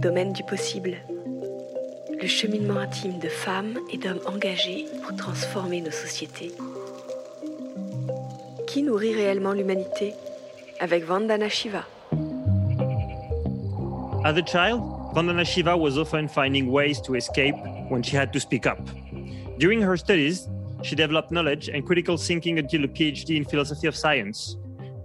Domaine du possible. Le cheminement intime de femmes et d'hommes engagés pour transformer nos sociétés. Qui nourrit réellement l'humanité Avec Vandana Shiva. As a child, Vandana Shiva was often finding ways to escape when she had to speak up. During her studies, she developed knowledge and critical thinking until a PhD in philosophy of science.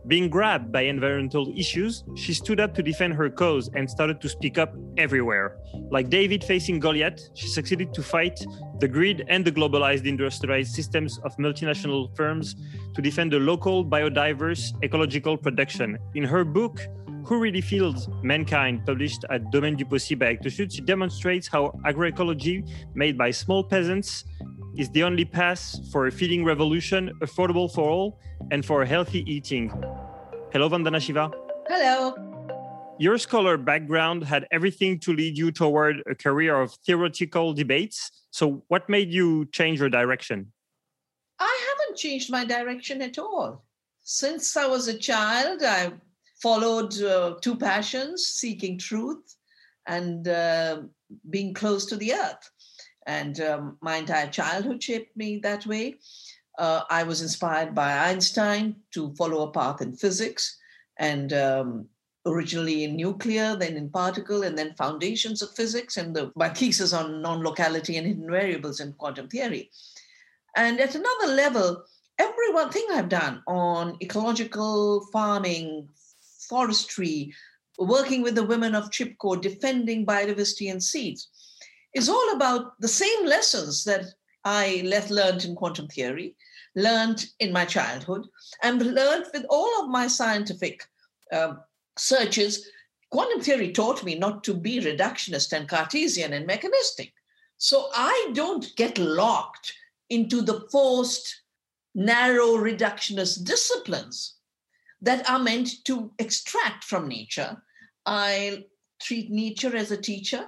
Being grabbed by environmental issues, she stood up to defend her cause and started to speak up everywhere. Like David facing Goliath, she succeeded to fight the greed and the globalized industrialized systems of multinational firms to defend the local, biodiverse, ecological production. In her book, Who Really Feeds Mankind, published at Domaine du Possible by Actes Sud, she demonstrates how agroecology made by small peasants is the only path for a feeding revolution, affordable for all, and for healthy eating. Hello, Vandana Shiva. Hello. Your scholar background had everything to lead you toward a career of theoretical debates. So, what made you change your direction? I haven't changed my direction at all. Since I was a child, I followed uh, two passions seeking truth and uh, being close to the earth. And um, my entire childhood shaped me that way. Uh, I was inspired by Einstein to follow a path in physics and um, originally in nuclear, then in particle, and then foundations of physics, and the, my thesis on non locality and hidden variables in quantum theory. And at another level, every one thing I've done on ecological farming, forestry, working with the women of Chipko, defending biodiversity and seeds, is all about the same lessons that I left learned in quantum theory, learned in my childhood, and learned with all of my scientific um, searches. Quantum theory taught me not to be reductionist and Cartesian and mechanistic. So I don't get locked into the forced, narrow reductionist disciplines that are meant to extract from nature. I treat nature as a teacher,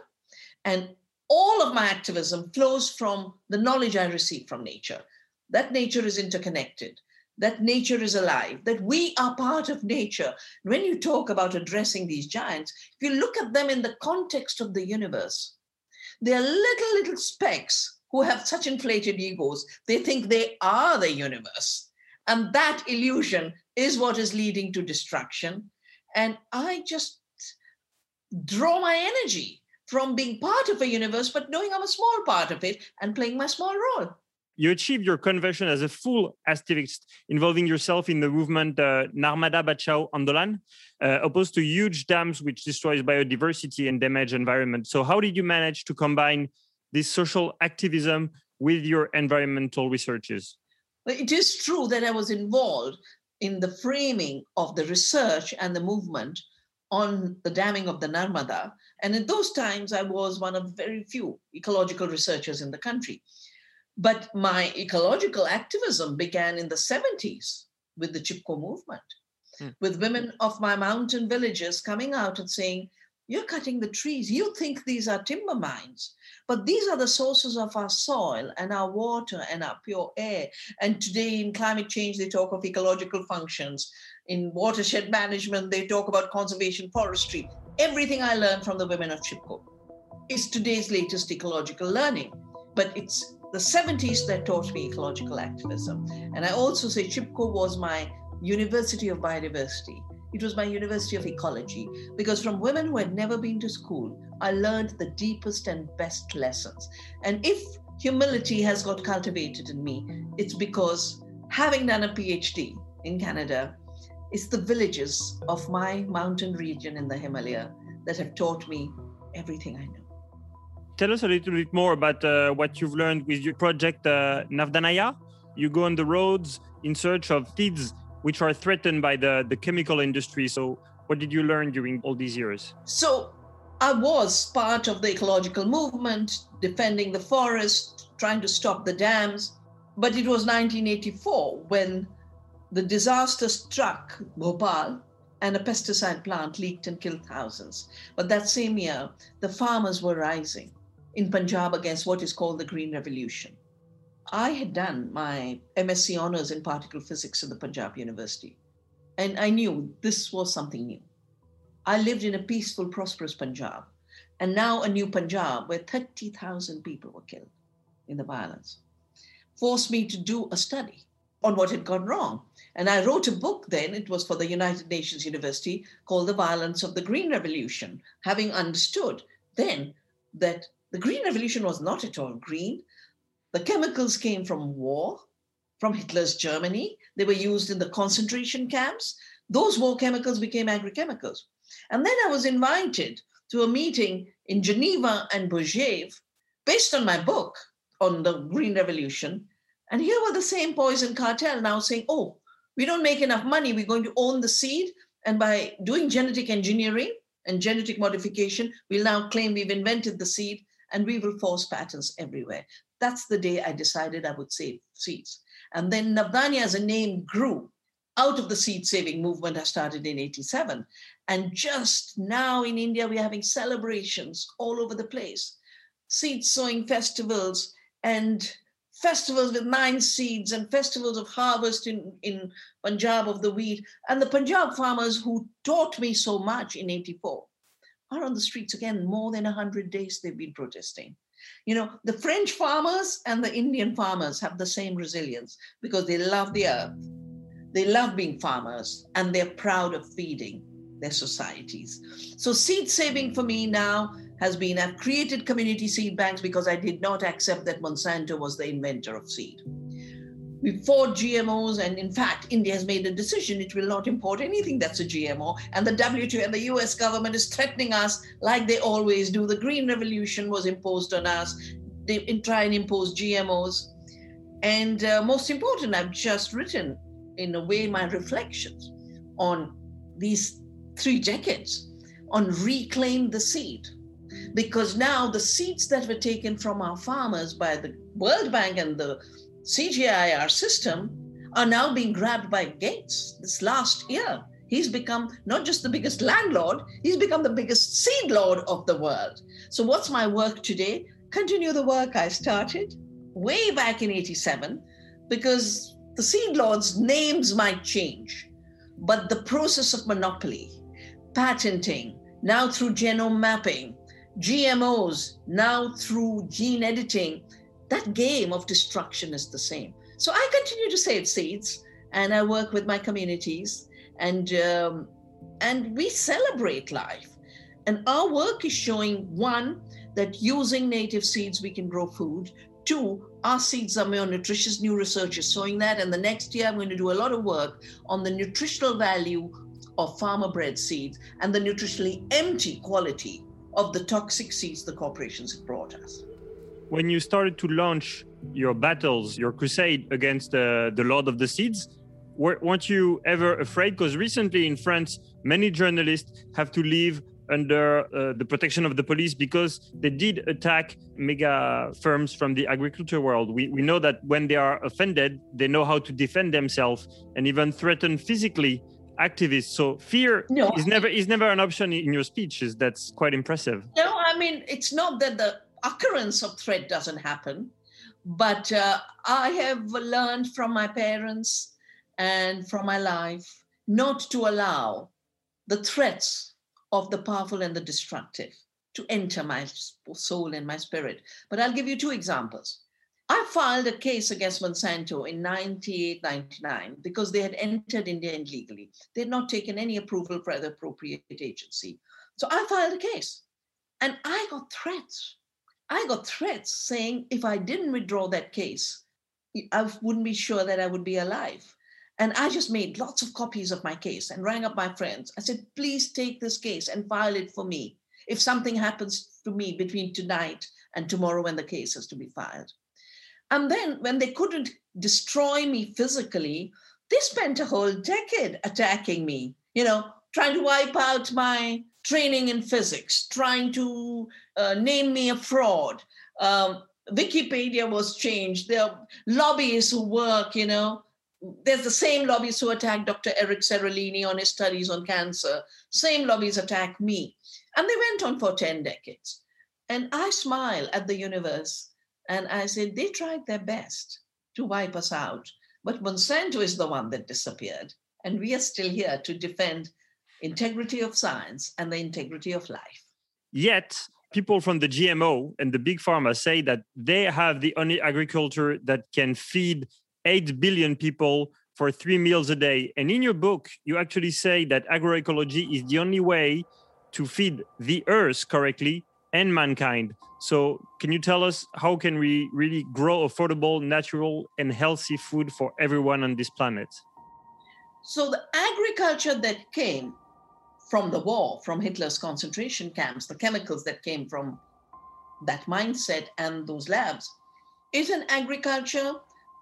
and all of my activism flows from the knowledge I receive from nature. That nature is interconnected, that nature is alive, that we are part of nature. When you talk about addressing these giants, if you look at them in the context of the universe, they are little, little specks who have such inflated egos, they think they are the universe. And that illusion is what is leading to destruction. And I just draw my energy from being part of a universe, but knowing I'm a small part of it and playing my small role. You achieved your conversion as a full activist, involving yourself in the movement uh, Narmada Bachao Andolan, uh, opposed to huge dams which destroys biodiversity and damage environment. So, how did you manage to combine this social activism with your environmental researches? It is true that I was involved in the framing of the research and the movement on the damming of the Narmada. And in those times, I was one of very few ecological researchers in the country. But my ecological activism began in the 70s with the Chipko movement, hmm. with women of my mountain villages coming out and saying, You're cutting the trees. You think these are timber mines, but these are the sources of our soil and our water and our pure air. And today in climate change, they talk of ecological functions in watershed management, they talk about conservation forestry. Everything I learned from the women of Chipko is today's latest ecological learning. But it's the 70s that taught me ecological activism. And I also say Chipko was my University of Biodiversity. It was my University of Ecology because from women who had never been to school, I learned the deepest and best lessons. And if humility has got cultivated in me, it's because having done a PhD in Canada, it's the villages of my mountain region in the Himalaya that have taught me everything I know. Tell us a little bit more about uh, what you've learned with your project uh, Navdanya. You go on the roads in search of seeds which are threatened by the, the chemical industry. So, what did you learn during all these years? So, I was part of the ecological movement, defending the forest, trying to stop the dams. But it was 1984 when the disaster struck Bhopal and a pesticide plant leaked and killed thousands. But that same year, the farmers were rising in Punjab against what is called the Green Revolution. I had done my MSc honors in particle physics at the Punjab University, and I knew this was something new. I lived in a peaceful, prosperous Punjab, and now a new Punjab where 30,000 people were killed in the violence, forced me to do a study on what had gone wrong. And I wrote a book then, it was for the United Nations University, called The Violence of the Green Revolution, having understood then that the Green Revolution was not at all green. The chemicals came from war, from Hitler's Germany. They were used in the concentration camps. Those war chemicals became agrochemicals. And then I was invited to a meeting in Geneva and Bogève based on my book on the Green Revolution. And here were the same poison cartel now saying, oh, we don't make enough money. We're going to own the seed. And by doing genetic engineering and genetic modification, we'll now claim we've invented the seed and we will force patents everywhere. That's the day I decided I would save seeds. And then Navdanya as a name grew out of the seed saving movement I started in 87. And just now in India, we're having celebrations all over the place seed sowing festivals and festivals with nine seeds and festivals of harvest in, in Punjab of the wheat. And the Punjab farmers who taught me so much in 84 are on the streets again. More than 100 days they've been protesting. You know, the French farmers and the Indian farmers have the same resilience because they love the earth they love being farmers and they're proud of feeding their societies. So, seed saving for me now has been I've created community seed banks because I did not accept that Monsanto was the inventor of seed. We fought GMOs, and in fact, India has made a decision it will not import anything that's a GMO. And the WTO and the US government is threatening us like they always do. The Green Revolution was imposed on us. They try and impose GMOs. And uh, most important, I've just written in a way, my reflections on these three decades on reclaim the seed. Because now the seeds that were taken from our farmers by the World Bank and the CGIAR system are now being grabbed by Gates this last year. He's become not just the biggest landlord, he's become the biggest seed lord of the world. So, what's my work today? Continue the work I started way back in 87, because the seed lords' names might change, but the process of monopoly, patenting, now through genome mapping, GMOs, now through gene editing, that game of destruction is the same. So I continue to save seeds and I work with my communities and um, and we celebrate life. And our work is showing one that using native seeds we can grow food. Two, our seeds are more nutritious. New research is showing that. And the next year, I'm going to do a lot of work on the nutritional value of farmer bred seeds and the nutritionally empty quality of the toxic seeds the corporations have brought us. When you started to launch your battles, your crusade against uh, the Lord of the Seeds, weren't you ever afraid? Because recently in France, many journalists have to leave under uh, the protection of the police because they did attack mega firms from the agriculture world. We, we know that when they are offended, they know how to defend themselves and even threaten physically activists. So fear no. is never is never an option in your speeches. That's quite impressive. No, I mean it's not that the occurrence of threat doesn't happen, but uh, I have learned from my parents and from my life not to allow the threats of the powerful and the destructive to enter my soul and my spirit. But I'll give you two examples. I filed a case against Monsanto in 98, 99 because they had entered India illegally. They had not taken any approval by the appropriate agency. So I filed a case and I got threats. I got threats saying if I didn't withdraw that case, I wouldn't be sure that I would be alive. And I just made lots of copies of my case and rang up my friends. I said, please take this case and file it for me if something happens to me between tonight and tomorrow when the case has to be filed. And then when they couldn't destroy me physically, they spent a whole decade attacking me, you know, trying to wipe out my training in physics, trying to uh, name me a fraud. Um, Wikipedia was changed. There are lobbyists who work, you know, there's the same lobbies who attacked Dr. Eric Seralini on his studies on cancer. Same lobbies attack me. And they went on for 10 decades. And I smile at the universe and I said, they tried their best to wipe us out. But Monsanto is the one that disappeared. And we are still here to defend integrity of science and the integrity of life. Yet, people from the GMO and the big pharma say that they have the only agriculture that can feed 8 billion people for three meals a day. And in your book, you actually say that agroecology is the only way to feed the earth correctly and mankind. So, can you tell us how can we really grow affordable, natural, and healthy food for everyone on this planet? So, the agriculture that came from the war, from Hitler's concentration camps, the chemicals that came from that mindset and those labs, is an agriculture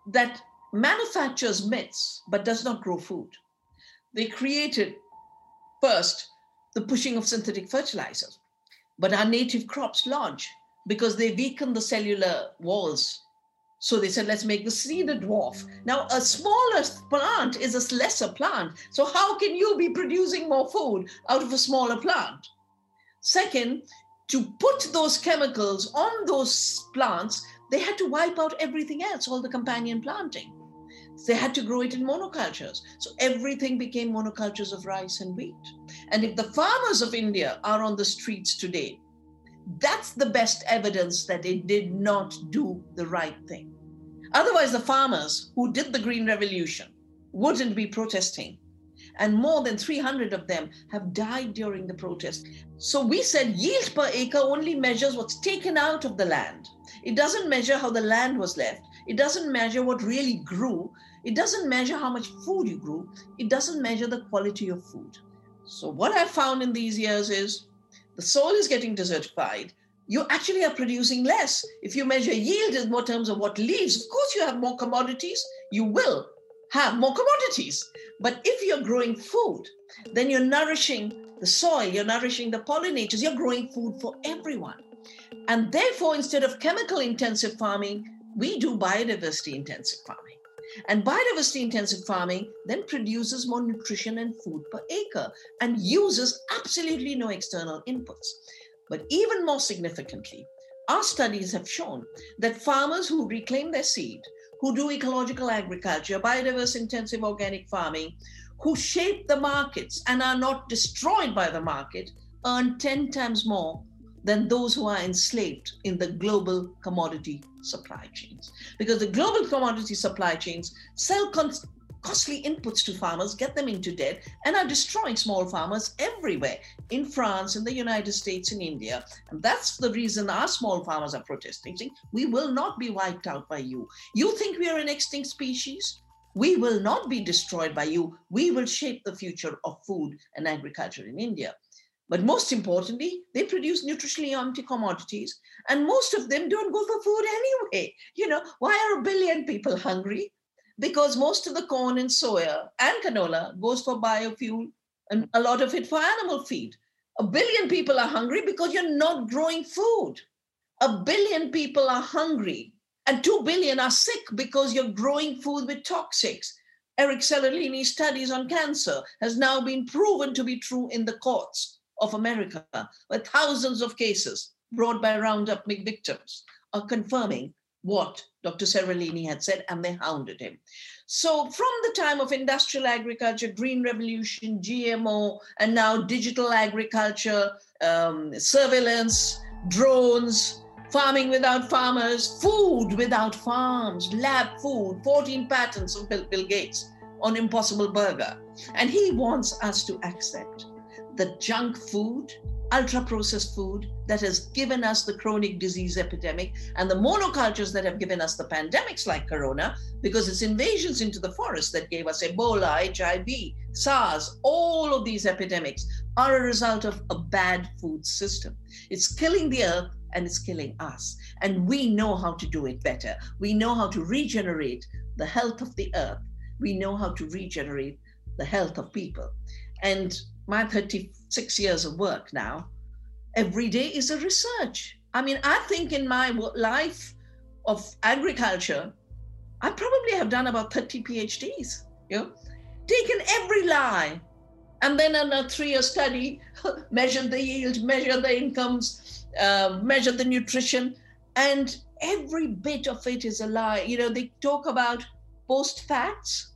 that manufactures myths but does not grow food. They created first the pushing of synthetic fertilizers, but our native crops lodge because they weaken the cellular walls. So they said, let's make the seed a dwarf. Now, a smaller plant is a lesser plant. So, how can you be producing more food out of a smaller plant? Second, to put those chemicals on those plants, they had to wipe out everything else, all the companion planting. They had to grow it in monocultures. So everything became monocultures of rice and wheat. And if the farmers of India are on the streets today, that's the best evidence that they did not do the right thing. Otherwise, the farmers who did the Green Revolution wouldn't be protesting. And more than 300 of them have died during the protest. So we said yield per acre only measures what's taken out of the land. It doesn't measure how the land was left. It doesn't measure what really grew. It doesn't measure how much food you grew. It doesn't measure the quality of food. So, what I found in these years is the soil is getting desertified. You actually are producing less. If you measure yield in more terms of what leaves, of course, you have more commodities. You will have more commodities. But if you're growing food, then you're nourishing the soil, you're nourishing the pollinators, you're growing food for everyone. And therefore, instead of chemical intensive farming, we do biodiversity intensive farming. And biodiversity intensive farming then produces more nutrition and food per acre and uses absolutely no external inputs. But even more significantly, our studies have shown that farmers who reclaim their seed, who do ecological agriculture, biodiverse intensive organic farming, who shape the markets and are not destroyed by the market, earn 10 times more than those who are enslaved in the global commodity supply chains. Because the global commodity supply chains sell costly inputs to farmers, get them into debt, and are destroying small farmers everywhere in France, in the United States, in India. And that's the reason our small farmers are protesting, saying, We will not be wiped out by you. You think we are an extinct species? We will not be destroyed by you. We will shape the future of food and agriculture in India. But most importantly, they produce nutritionally empty commodities, and most of them don't go for food anyway. You know, why are a billion people hungry? Because most of the corn and soya and canola goes for biofuel and a lot of it for animal feed. A billion people are hungry because you're not growing food. A billion people are hungry, and two billion are sick because you're growing food with toxics. Eric Seralini's studies on cancer has now been proven to be true in the courts of America, where thousands of cases brought by Roundup victims are confirming what Dr. Seralini had said, and they hounded him. So, from the time of industrial agriculture, green revolution, GMO, and now digital agriculture, um, surveillance, drones, farming without farmers, food without farms, lab food, 14 patents of Bill, Bill Gates on Impossible Burger. And he wants us to accept the junk food, ultra processed food that has given us the chronic disease epidemic and the monocultures that have given us the pandemics like corona, because it's invasions into the forest that gave us Ebola, HIV, SARS, all of these epidemics are a result of a bad food system. It's killing the earth and it's killing us. And we know how to do it better. We know how to regenerate the health of the earth. We know how to regenerate the health of people. And my 36 years of work now, every day is a research. I mean, I think in my life of agriculture, I probably have done about 30 PhDs, you know, taken every lie, and then in a three-year study, measured the yield, measured the incomes, uh, measured the nutrition, and every bit of it is a lie. You know, they talk about post facts.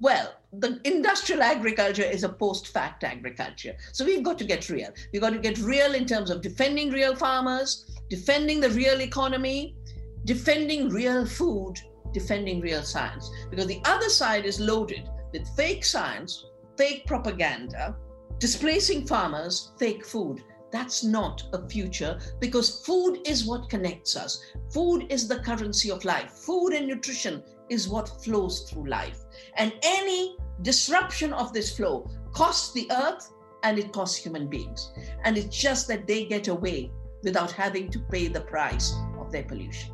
Well, the industrial agriculture is a post fact agriculture. So we've got to get real. We've got to get real in terms of defending real farmers, defending the real economy, defending real food, defending real science. Because the other side is loaded with fake science, fake propaganda, displacing farmers, fake food. That's not a future because food is what connects us. Food is the currency of life. Food and nutrition is what flows through life. And any disruption of this flow costs the earth and it costs human beings. And it's just that they get away without having to pay the price of their pollution.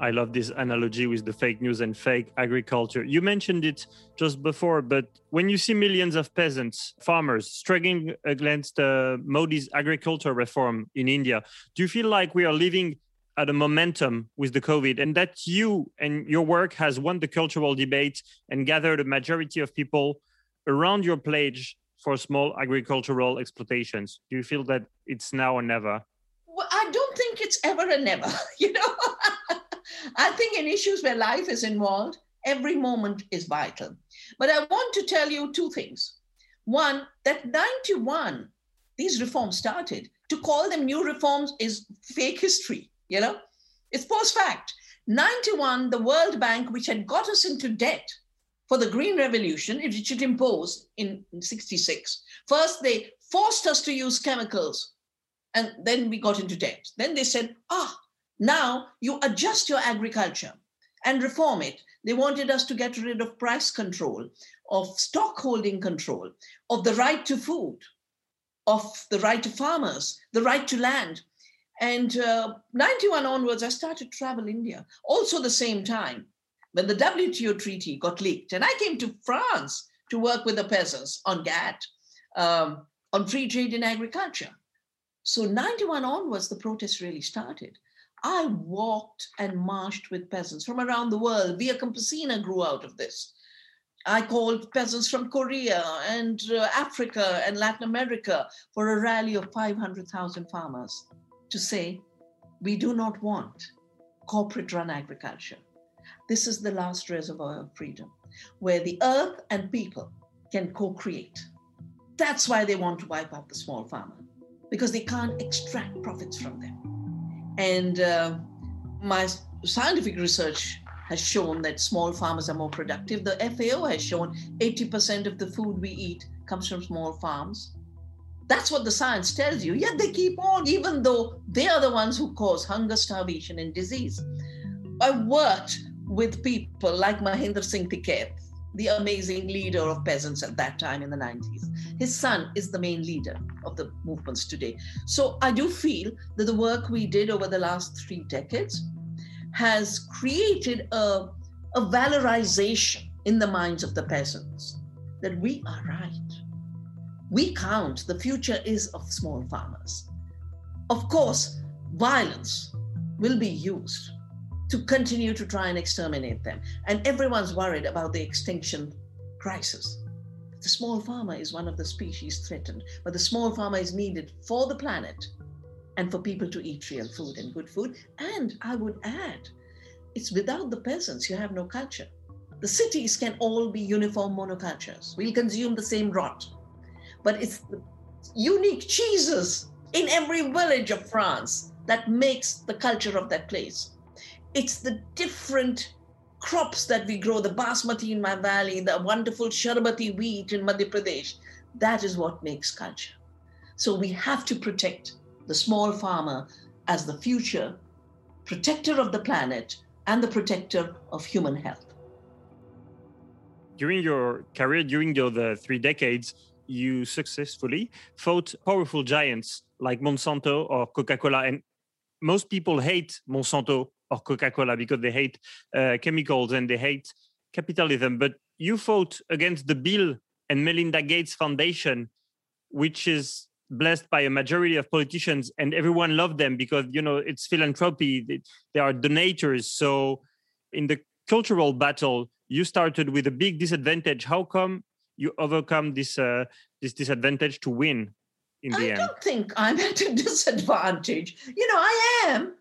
I love this analogy with the fake news and fake agriculture. You mentioned it just before, but when you see millions of peasants, farmers struggling against uh, Modi's agriculture reform in India, do you feel like we are living at a momentum with the COVID and that you and your work has won the cultural debate and gathered a majority of people around your pledge for small agricultural exploitations? Do you feel that it's now or never? Well, I don't think it's ever and never, you know. I think in issues where life is involved, every moment is vital. But I want to tell you two things. One, that 91, these reforms started. To call them new reforms is fake history, you know? It's post fact. 91, the World Bank, which had got us into debt for the Green Revolution, which it imposed in 66. First, they forced us to use chemicals, and then we got into debt. Then they said, ah, now you adjust your agriculture and reform it. They wanted us to get rid of price control, of stockholding control, of the right to food, of the right to farmers, the right to land. And uh, 91 onwards, I started travel India. Also, the same time when the WTO treaty got leaked, and I came to France to work with the peasants on GATT, um, on free trade in agriculture. So 91 onwards, the protests really started. I walked and marched with peasants from around the world. Via Campesina grew out of this. I called peasants from Korea and uh, Africa and Latin America for a rally of 500,000 farmers to say, we do not want corporate run agriculture. This is the last reservoir of freedom where the earth and people can co create. That's why they want to wipe out the small farmer because they can't extract profits from them. And uh, my scientific research has shown that small farmers are more productive. The FAO has shown 80% of the food we eat comes from small farms. That's what the science tells you. Yet they mm-hmm. keep on, even though they are the ones who cause hunger, starvation, and disease. I worked with people like Mahendra Singh Tikait, the amazing leader of peasants at that time in the 90s. His son is the main leader of the movements today. So I do feel that the work we did over the last three decades has created a, a valorization in the minds of the peasants that we are right. We count, the future is of small farmers. Of course, violence will be used to continue to try and exterminate them. And everyone's worried about the extinction crisis. The small farmer is one of the species threatened, but the small farmer is needed for the planet and for people to eat real food and good food. And I would add, it's without the peasants, you have no culture. The cities can all be uniform monocultures. We'll consume the same rot. But it's the unique cheeses in every village of France that makes the culture of that place it's the different crops that we grow, the basmati in my valley, the wonderful sharbati wheat in Madhya Pradesh. That is what makes culture. So we have to protect the small farmer as the future protector of the planet and the protector of human health. During your career, during your the three decades, you successfully fought powerful giants like Monsanto or Coca Cola. And most people hate Monsanto or Coca-Cola because they hate uh, chemicals and they hate capitalism. But you fought against the Bill and Melinda Gates Foundation, which is blessed by a majority of politicians, and everyone loved them because you know it's philanthropy. They, they are donators. So in the cultural battle, you started with a big disadvantage. How come you overcome this uh, this disadvantage to win? In the I end? don't think I'm at a disadvantage. You know, I am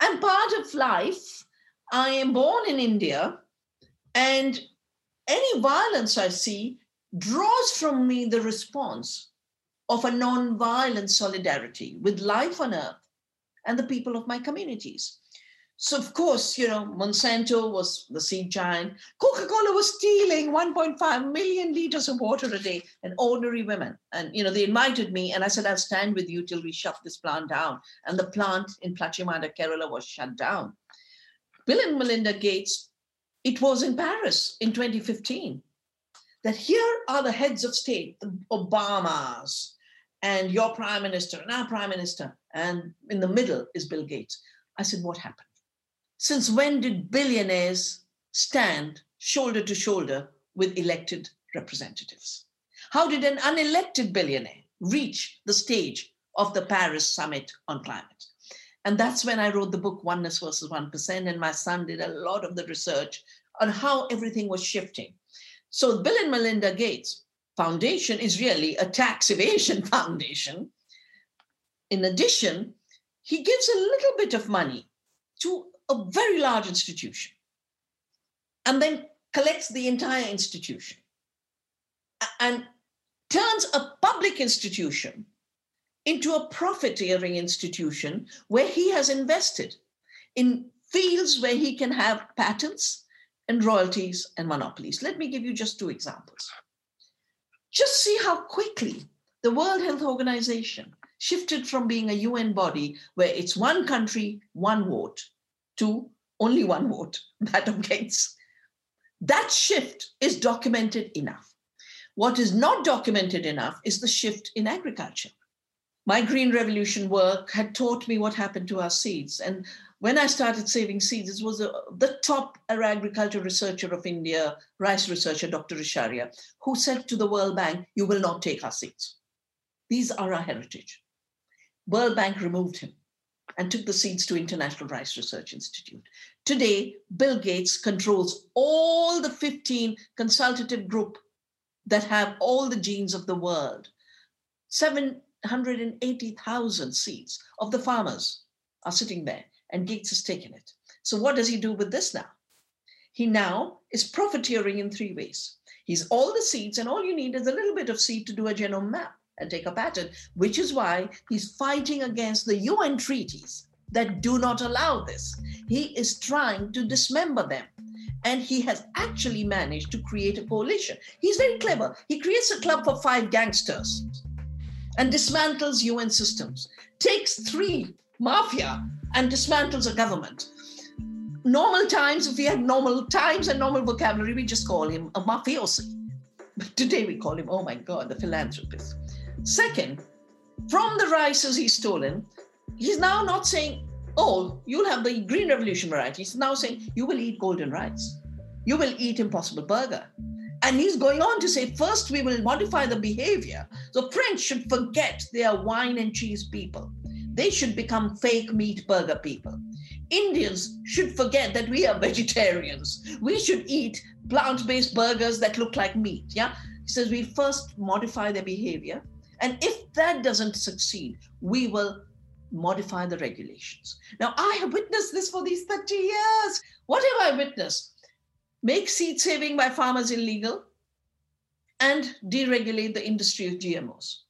I'm part of life. I am born in India, and any violence I see draws from me the response of a non-violent solidarity with life on earth and the people of my communities. So, of course, you know, Monsanto was the seed giant. Coca Cola was stealing 1.5 million liters of water a day, and ordinary women. And, you know, they invited me, and I said, I'll stand with you till we shut this plant down. And the plant in Plachimada, Kerala was shut down. Bill and Melinda Gates, it was in Paris in 2015 that here are the heads of state, the Obamas, and your prime minister, and our prime minister, and in the middle is Bill Gates. I said, What happened? Since when did billionaires stand shoulder to shoulder with elected representatives? How did an unelected billionaire reach the stage of the Paris Summit on Climate? And that's when I wrote the book Oneness versus 1%. And my son did a lot of the research on how everything was shifting. So, Bill and Melinda Gates Foundation is really a tax evasion foundation. In addition, he gives a little bit of money to a very large institution and then collects the entire institution and turns a public institution into a profiteering institution where he has invested in fields where he can have patents and royalties and monopolies. Let me give you just two examples. Just see how quickly the World Health Organization shifted from being a UN body where it's one country, one vote, to only one vote, that of Gates. That shift is documented enough. What is not documented enough is the shift in agriculture. My Green Revolution work had taught me what happened to our seeds. And when I started saving seeds, it was a, the top agriculture researcher of India, rice researcher, Dr. Richharia, who said to the World Bank, You will not take our seeds. These are our heritage. World Bank removed him and took the seeds to International Rice Research Institute. Today, Bill Gates controls all the 15 consultative group that have all the genes of the world. 780,000 seeds of the farmers are sitting there, and Gates has taken it. So what does he do with this now? He now is profiteering in three ways. He's all the seeds, and all you need is a little bit of seed to do a genome map and take a patent, which is why he's fighting against the UN treaties that do not allow this. He is trying to dismember them. And he has actually managed to create a coalition. He's very clever. He creates a club for five gangsters and dismantles UN systems, takes three mafia and dismantles a government. Normal times, if we had normal times and normal vocabulary, we just call him a mafiosi. But today we call him, oh my God, the philanthropist. Second, from the rices he's stolen, he's now not saying, oh, you'll have the green revolution variety. He's now saying, you will eat golden rice. You will eat impossible burger. And he's going on to say, first, we will modify the behavior. So French should forget they are wine and cheese people. They should become fake meat burger people. Indians should forget that we are vegetarians. We should eat plant based burgers that look like meat. Yeah. He says we first modify their behavior and if that doesn't succeed, we will modify the regulations. Now, I have witnessed this for these 30 years. What have I witnessed? Make seed saving by farmers illegal and deregulate the industry of GMOs.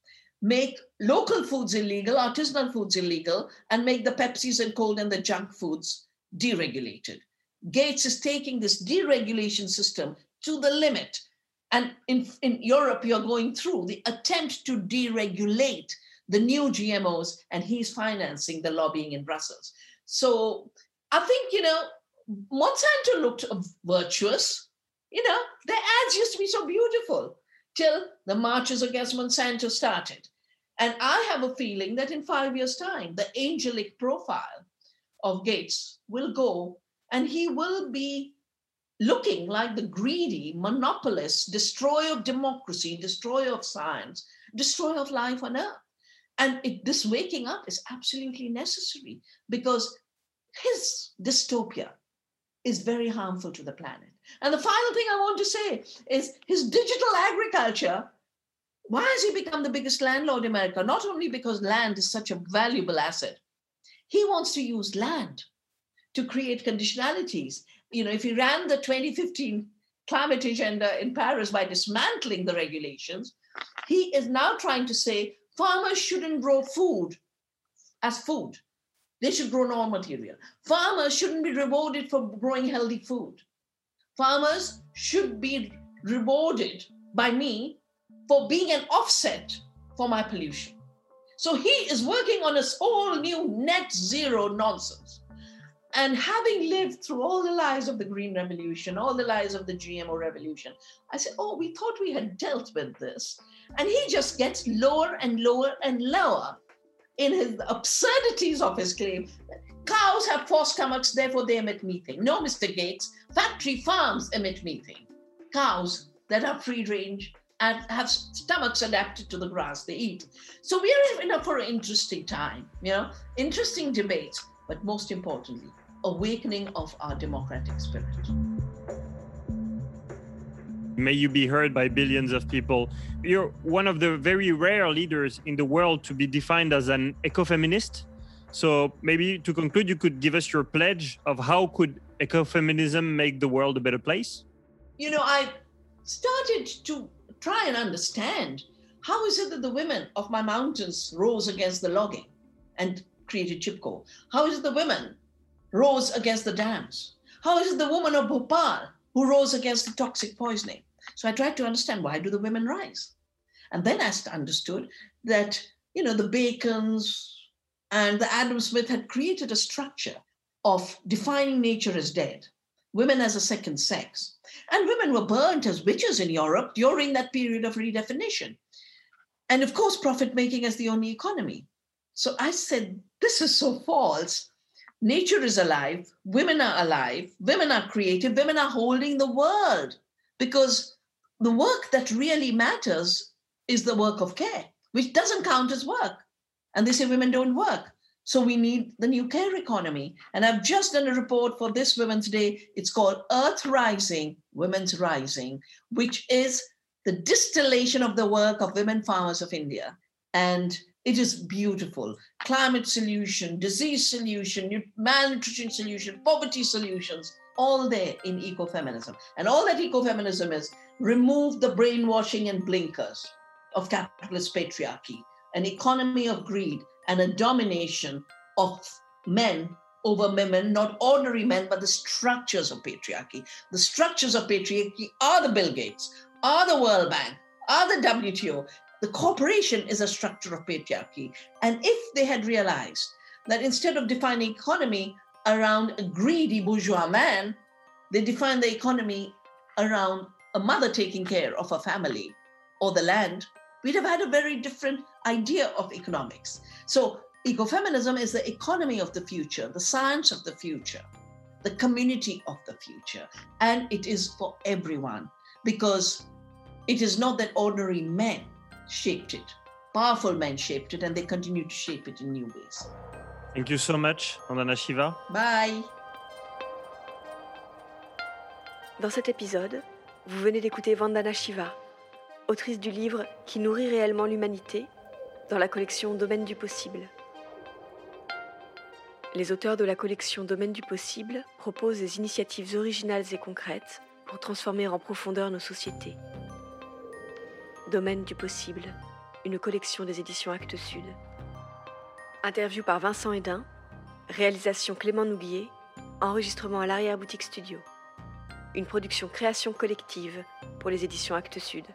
Make local foods illegal, artisanal foods illegal, and make the Pepsis and Cold and the junk foods deregulated. Gates is taking this deregulation system to the limit and in, in Europe, you're going through the attempt to deregulate the new GMOs, and he's financing the lobbying in Brussels. So I think, you know, Monsanto looked virtuous. You know, their ads used to be so beautiful till the marches against Monsanto started. And I have a feeling that in five years' time, the angelic profile of Gates will go and he will be looking like the greedy monopolist, destroyer of democracy, destroyer of science, destroyer of life on earth. And it, this waking up is absolutely necessary because his dystopia is very harmful to the planet. And the final thing I want to say is his digital agriculture. Why has he become the biggest landlord in America? Not only because land is such a valuable asset, he wants to use land to create conditionalities you know, if he ran the 2015 climate agenda in Paris by dismantling the regulations, he is now trying to say farmers shouldn't grow food as food. They should grow raw material. Farmers shouldn't be rewarded for growing healthy food. Farmers should be rewarded by me for being an offset for my pollution. So he is working on a whole new net zero nonsense. And having lived through all the lies of the Green Revolution, all the lies of the GMO revolution, I said, Oh, we thought we had dealt with this. And he just gets lower and lower and lower in his absurdities of his claim. Cows have four stomachs, therefore they emit methane. No, Mr. Gates, factory farms emit methane. Cows that are free range and have stomachs adapted to the grass they eat. So we are in a for an interesting time, you know, interesting debates, but most importantly, awakening of our democratic spirit. May you be heard by billions of people. You're one of the very rare leaders in the world to be defined as an ecofeminist. So maybe to conclude, you could give us your pledge of how could ecofeminism make the world a better place? You know, I started to try and understand how is it that the women of my mountains rose against the logging and created chipko? How is it the women rose against the dams? How is it the woman of Bhopal who rose against the toxic poisoning? So I tried to understand why do the women rise? And then I understood that, you know, the Bacons and the Adam Smith had created a structure of defining nature as dead, women as a second sex. And women were burnt as witches in Europe during that period of redefinition. And of course, profit making as the only economy. So I said, this is so false. Nature is alive, women are alive, women are creative, women are holding the world because the work that really matters is the work of care, which doesn't count as work. And they say women don't work. So we need the new care economy. And I've just done a report for this Women's Day. It's called Earth Rising, Women's Rising, which is the distillation of the work of women farmers of India. And it is beautiful. Climate solution, disease solution, malnutrition solution, poverty solutions, all there in ecofeminism. And all that ecofeminism is remove the brainwashing and blinkers of capitalist patriarchy, an economy of greed, and a domination of men over women, not ordinary men, but the structures of patriarchy. The structures of patriarchy are the Bill Gates, are the World Bank, are the WTO. The corporation is a structure of patriarchy. And if they had realized that instead of defining economy around a greedy bourgeois man, they define the economy around a mother taking care of her family or the land, we'd have had a very different idea of economics. So, ecofeminism is the economy of the future, the science of the future, the community of the future. And it is for everyone because it is not that ordinary men shaped it, powerful men shaped it, and they continue to shape it in new ways. Thank you so much, Vandana Shiva. Bye. Dans cet épisode, vous venez d'écouter Vandana Shiva, autrice du livre Qui nourrit réellement l'humanité, dans la collection Domaine du possible. Les auteurs de la collection Domaine du possible proposent des initiatives originales et concrètes pour transformer en profondeur nos sociétés. Domaine du possible, une collection des éditions Actes Sud. Interview par Vincent Hédin, réalisation Clément Nouguier, enregistrement à l'arrière-boutique studio. Une production création collective pour les éditions Actes Sud.